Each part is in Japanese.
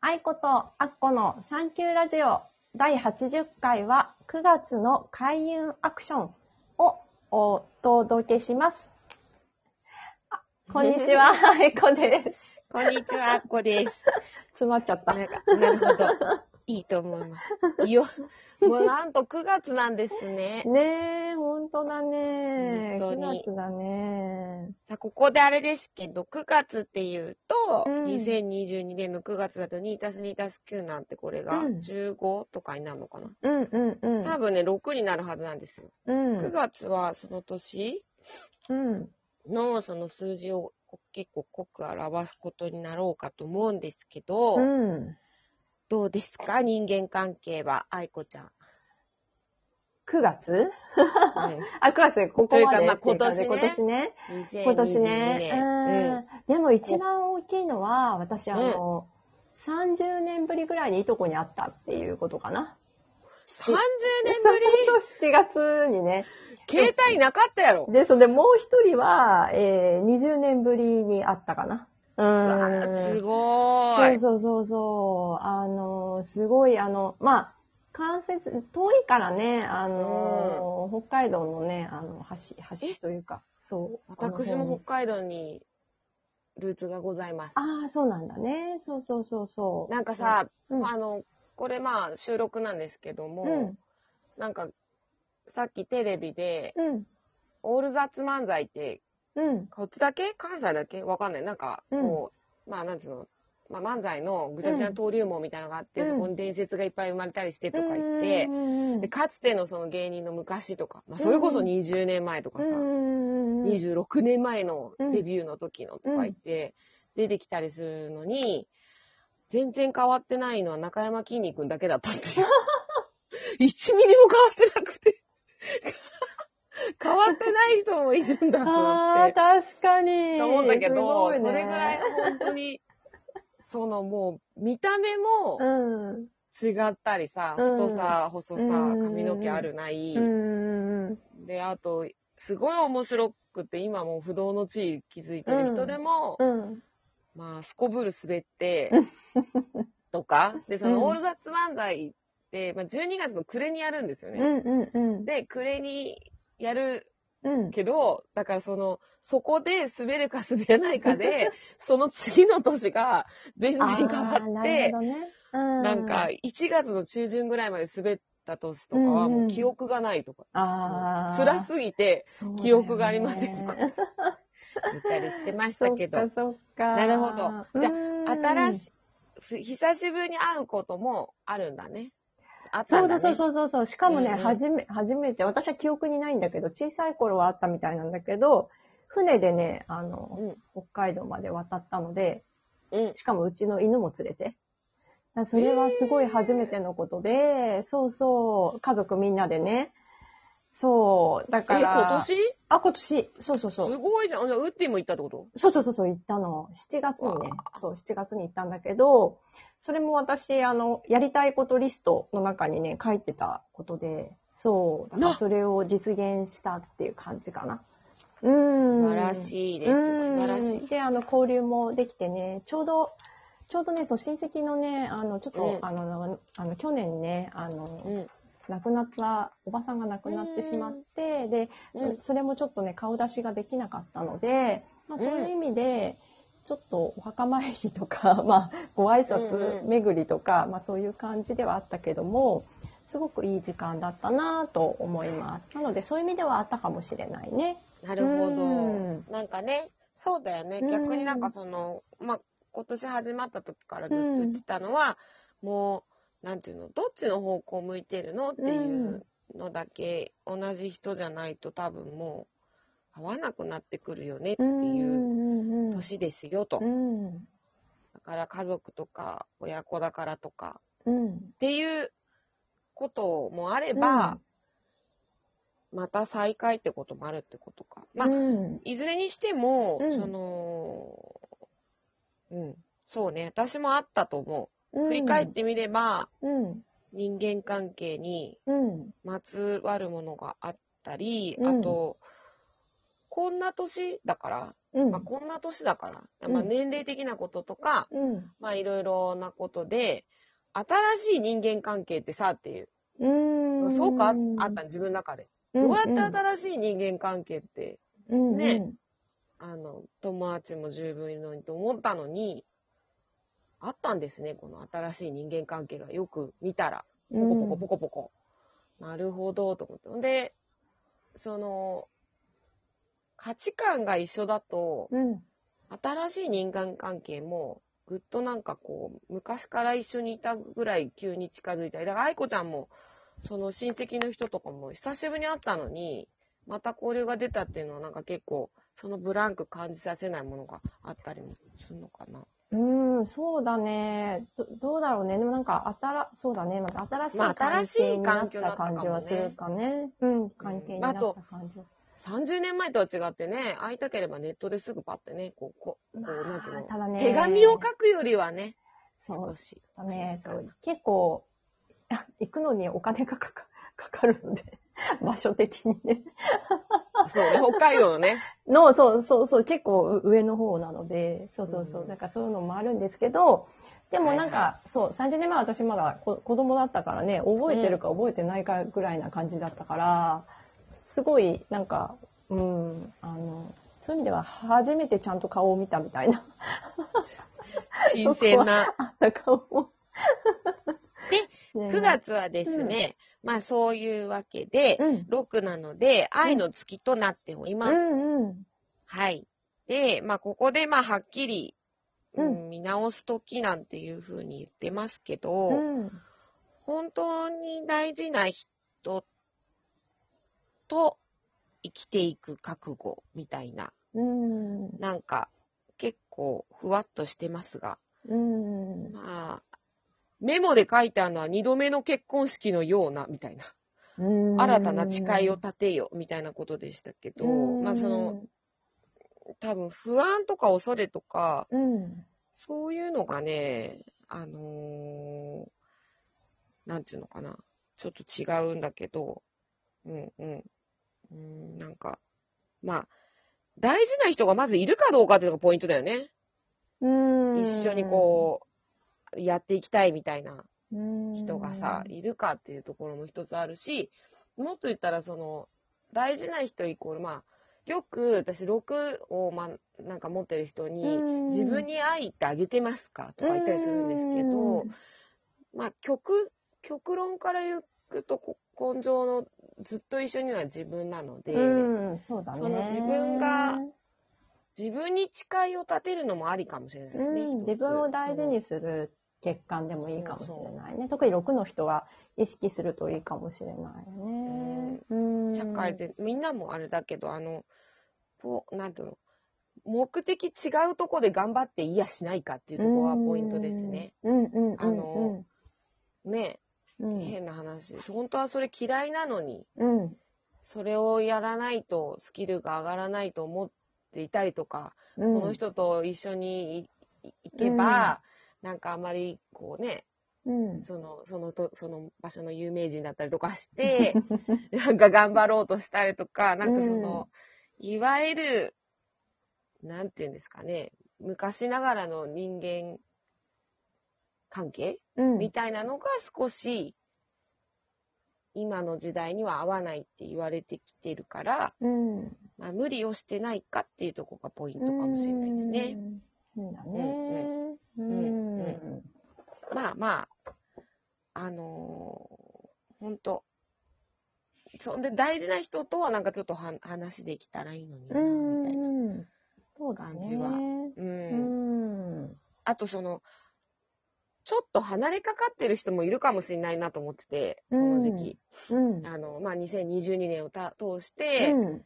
愛子とアッコのサンキューラジオ第80回は9月の開運アクションをお届けします。あこんにちは、愛子です。こんにちは、あっこです。詰まっちゃった。なんか、なるほど。いいと思います。よ、もうなんと9月なんですね。ねえ、ほんとだね。9本当に月だね。さあ、ここであれですけど、9月っていうと、うん2022年の9月だと2たす2たす9なんてこれがうん15とかになるのかな、うんうんうん。多分ね、6になるはずなんですよ。うん。9月はその年うん。のその数字を結構濃く表すことになろうかと思うんですけど、うん。どうですか？人間関係は、愛子ちゃん。9月？うん あ、9月でここまでというかまあ今年ね今年ね。今年2022ね。年。うん。でも一番大きいのは、私、あの、30年ぶりぐらいにいとこに会ったっていうことかな。30年ぶり？そうそう、7月にね。携帯なかったやろ。で、それでもう一人は、えー、20年ぶりに会ったかな。うん。すごーい。そうそうそうそう。あの、すごい、あの、まあ、関節、遠いからね、あの、北海道のね、あの、橋、橋というか、そう。私も北海道にルーツがございます。ああ、そうなんだね。そうそうそうそう。なんかさ、うん、あの、これまあ収録なんですけども、うん、なんか、さっきテレビで、うん、オール雑漫才って、うん、こっちだけ？関西だけ？わかんない。なんか、こう、まあなんつうの、まあ漫才のぐちゃぐちゃな登竜門みたいなのがあって、うん。そこに伝説がいっぱい生まれたりしてとか言って、うんで、かつてのその芸人の昔とか、まあそれこそ20年前とかさ、うん、26年前のデビューの時のとか言って、出てきたりするのに、全然変わってないのは中山きんに君だけだったっていう。1ミリも変わってなくて。変わってない人もいるんだと思ああ、って。確かに。と思うんだけすど、ねそれぐらい本当に、そのもう、見た目もうん。違ったりさ、うん太さ、細さ、うん髪の毛あるない、うん。で、あと、すごい面白くて、今もう不動の地位築いてる人でも、うん。まあ、すこぶる滑って、とか、で、その、うんオールザッツ漫才って、まあ、12月の暮れにやるんですよね。うん。うん。うん。で、暮れにやるうん。けど、だからその、そこで滑るか滑らないかで、その次の年が全然変わあーなてほ、どね。うん。なんか、1月の中旬ぐらいまで滑った年とかはもう記憶がないとか、ああ。辛すぎて、そうだよね記憶がありませんとか？言ったりしてましたけどそっ、かそっか。なるほどじゃあ新い。しい、久しぶりに会うこともあるんだね。あったそうんそうだね。そうそうそう。しかもね、うんうん初め、初めて、私は記憶にないんだけど、小さい頃はあったみたいなんだけど、船でね、あの、うん北海道まで渡ったので、うん。しかもうちの犬も連れて。それはすごい初めてのことで、そうそう、家族みんなでね。そう、だえ、から。今年？あ、今年。そうそうそうす。ごいじゃん。じゃあウッディも行ったってこと？そうそうそうそう、行ったの。7月にねわ。そう、7月に行ったんだけど、それも私、あの、やりたいことリストの中にね、書いてたことで、そう、だからなそれを実現したっていう感じかな。うん。素晴らしいです。素晴らしい。で、あの、交流もできてね、ちょうど、ちょうどね、そう、親戚のね、あの、ちょっと、うんあの、あの、去年ね、あの、うん。亡くなった、おばさんが亡くなってしまって、で、うんそそれもちょっとね、顔出しができなかったので、まあ、そういう意味で、ちょっとお墓参りとか、まあ、ご挨うんうん拶巡りとか、まあ、そういう感じではあったけども、すごくいい時間だったなと思います。なので、そういう意味ではあったかもしれないね。なるほどうん。なんかね、そうだよね。うん逆になんかその、まあ、今年始まった時からずっと言ってたのは、もう、なんていうの、どっちの方向向いてるのっていうのだけ、同じ人じゃないと多分もう、合わなくなってくるよねっていうう年ですよと。ん。だから家族とか親子だからとかうん。っていうこともあれば、また再会ってこともあるってことか。まあ、うん。いずれにしても、うんその、うん、そうね、私もあったと思う。振り返ってみれば、うん。人間関係にうん。まつわるものがあったり、うんあと、こんな年だから、うん。まあ、こんな年だから、うんまあ、年齢的なこととか、うん。まあ、いろいろなことで、新しい人間関係ってさっていう、うーん。すごくああった？の自分の中で。どうやって新しい人間関係って、うんねあの、友達も十分いるのにと思ったのに、あったんですね、この新しい人間関係がよく見たら。ポコポコポコポコ。なるほど、と思って。で、その、価値観が一緒だと、うん。新しい人間関係も、ぐっとなんかこう、昔から一緒にいたぐらい急に近づいたり。だから愛子ちゃんも、その親戚の人とかも久しぶりに会ったのに、また交流が出たっていうのはなんか結構、そのブランク感じさせないものがあったりもするのかな。うん、そうだね。どどうだろうね。でもなんか、あたら、そうだね。また新しい環境だたったかもね感じはするかね。うん、関係になった感じは。30年前とは違ってね、会いたければネットですぐパッてね、こう、こう、こうなんていうの、ただね。手紙を書くよりはね、そう少し。だね。そそうう。結構、あ行くのにお金がかか かかるので、場所的にね。そうね、北海道のね。の、そうそうそう、結構上の方なので、そうそうそうう、んだからそういうのもあるんですけど、でもなんか、はいそう、30年前私まだこ子供だったからね、覚えてるか覚えてないかぐらいな感じだったから、すごい、なんか、うん、あの、そういう意味では初めてちゃんと顔を見たみたいな、新鮮な。あった顔を。で、ね9月はですね、まあそういうわけで、うん。6なので、愛の月となっております。うんうん。はい。で、まあここでまあはっきり、ううんん見直す時なんていうふうに言ってますけど、うん。本当に大事な人と生きていく覚悟みたいな、うん。なんか結構ふわっとしてますが、うん。まあ、メモで書いてあるのは二度目の結婚式のような、みたいな。うん新たな誓いを立てよ、みたいなことでしたけど、まあその、、多分不安とか恐れとか、うん。そういうのがね、あのーなんていうのかな。ちょっと違うんだけど、うんうん。うん、なんか、まあ、大事な人がまずいるかどうかっていうのがポイントだよね。うん。一緒にこう、やっていきたいみたいなうん、人がさ、いるかっていうところも一つあるし、もっと言ったらその、大事な人イコール、まあ、よく私6を、まあ、なんか持ってる人に、うん自分に愛ってあげてますかとか言ったりするんですけど、まあ、極、極論から言うと、こ根性のずっと一緒には自分なので、うん、そうだね。その自分が自分に誓いを立てるのもありかもしれないですね。うん、自分を大事にする欠陥でもいいかもしれないね。特に6の人は意識するといいかもしれないね。うん社会で、みんなもあれだけど、あの、ポなんていうの、目的違うとこで頑張っていやしないかっていうところはポイントですね。。うんうんうんうん。あのね、うん、変な話。です。本当はそれ嫌いなのに、うん、それをやらないとスキルが上がらないと思っていたりとか、うん、この人と一緒に行けば、なんかあまりこうね、うん、その、そのと、その場所の有名人だったりとかして、なんか頑張ろうとしたりとか、なんかその、いわゆる、なんていうんですかね、昔ながらの人間関係？うん、みたいなのが少し、今の時代には合わないって言われてきてるから、うん、まあ、無理をしてないかっていうところがポイントかもしれないですね。まあまあ、あのー、ほんと。そんで大事な人とはなんかちょっとは話できたらいいのにな、みたいな。感じはううん。ん。あとその、ちょっと離れかかってる人もいるかもしれないなと思ってて、この時期。うん。あの、まあ、2022年をた通して、うん。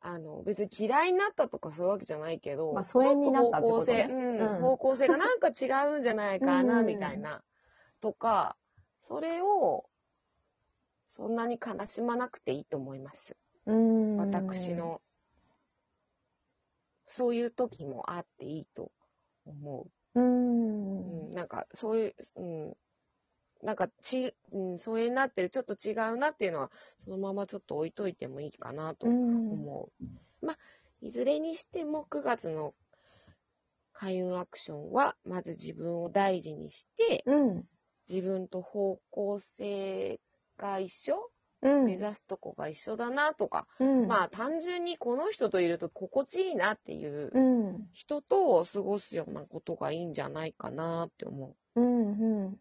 あの、別に嫌いになったとかそういうわけじゃないけど、まあ疎遠になったってことねちょっと方向性、方向性がなんか違うんじゃないかな、うんみたいな、とか、それを、そんなに悲しまなくていいと思います。うん。私。の、そういう時もあっていいと思う。う。うんん、なんか、そういう、うん、なんかち、うん、疎遠になってる、ちょっと違うなっていうのは、そのままちょっと置いといてもいいかなとうん。思う。まあ、いずれにしても9月の開運アクションは、まず自分を大事にして、うん。自分と方向性が一緒、うん。目指すとこが一緒だなとか、うん。まあ単純にこの人といると心地いいなっていううん。人と過ごすようなことがいいんじゃないかなって思うん。うん。う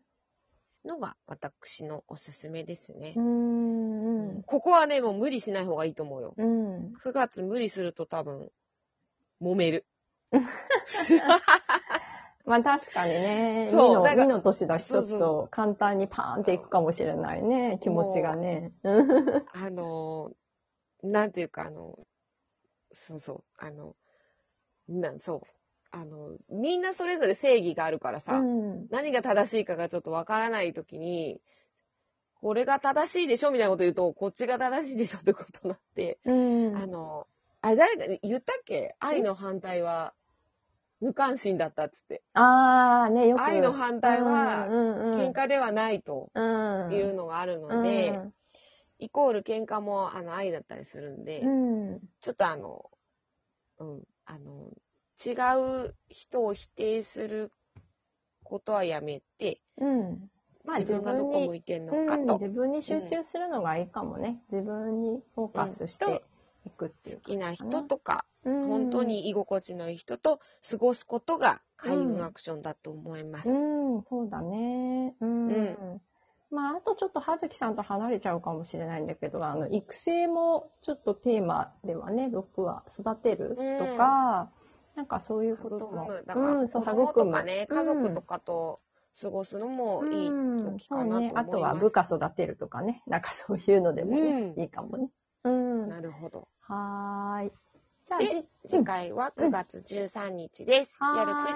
のが私のおすすめですねう。ん。ここはね、もう無理しない方がいいと思うよ。うん。9月無理すると多分、揉める。まあ確かにね、2のそうだから2の年だし、ちょっと簡単にパーンっていくかもしれないね、気持ちがね。あの、なんていうか、あの、そうそう、あの、な、そう、あの、みんなそれぞれ正義があるからさ、うん。何が正しいかがちょっとわからないときに、これが正しいでしょみたいなこと言うと、こっちが正しいでしょってことになって、うん。あの、あれ誰か言ったっけ？愛の反対は無関心だったっつって。ああ、ね、よく。愛の反対は喧嘩ではないとうん。いうのがあるので、イコール喧嘩もあの愛だったりするんで、うん。ちょっとあの、うん、あの、違う人を否定することはやめて、うん。まあ自分がどこ向いてんのかうんと、自分に集中するのがいいかもね。自分にフォーカスしていくっていう好きな人とか、うん本当に居心地のいい人と過ごすことが開運アクションだと思います。うん、そうだね。うん。うんまあ、あとちょっと葉月さんと離れちゃうかもしれないんだけど、あの、育成もちょっとテーマではね、6は育てるとか、なんかそういうことも。育む。だから、うん、そう、育む。とかね、家族とかと過ごすのもいいうん時かなと思います。ね。あとは部下育てるとかね。なんかそういうのでもね、うんいいかもね。うん。なるほど。はーい。じゃあ、でじ次回は9月13日です。うん夜9時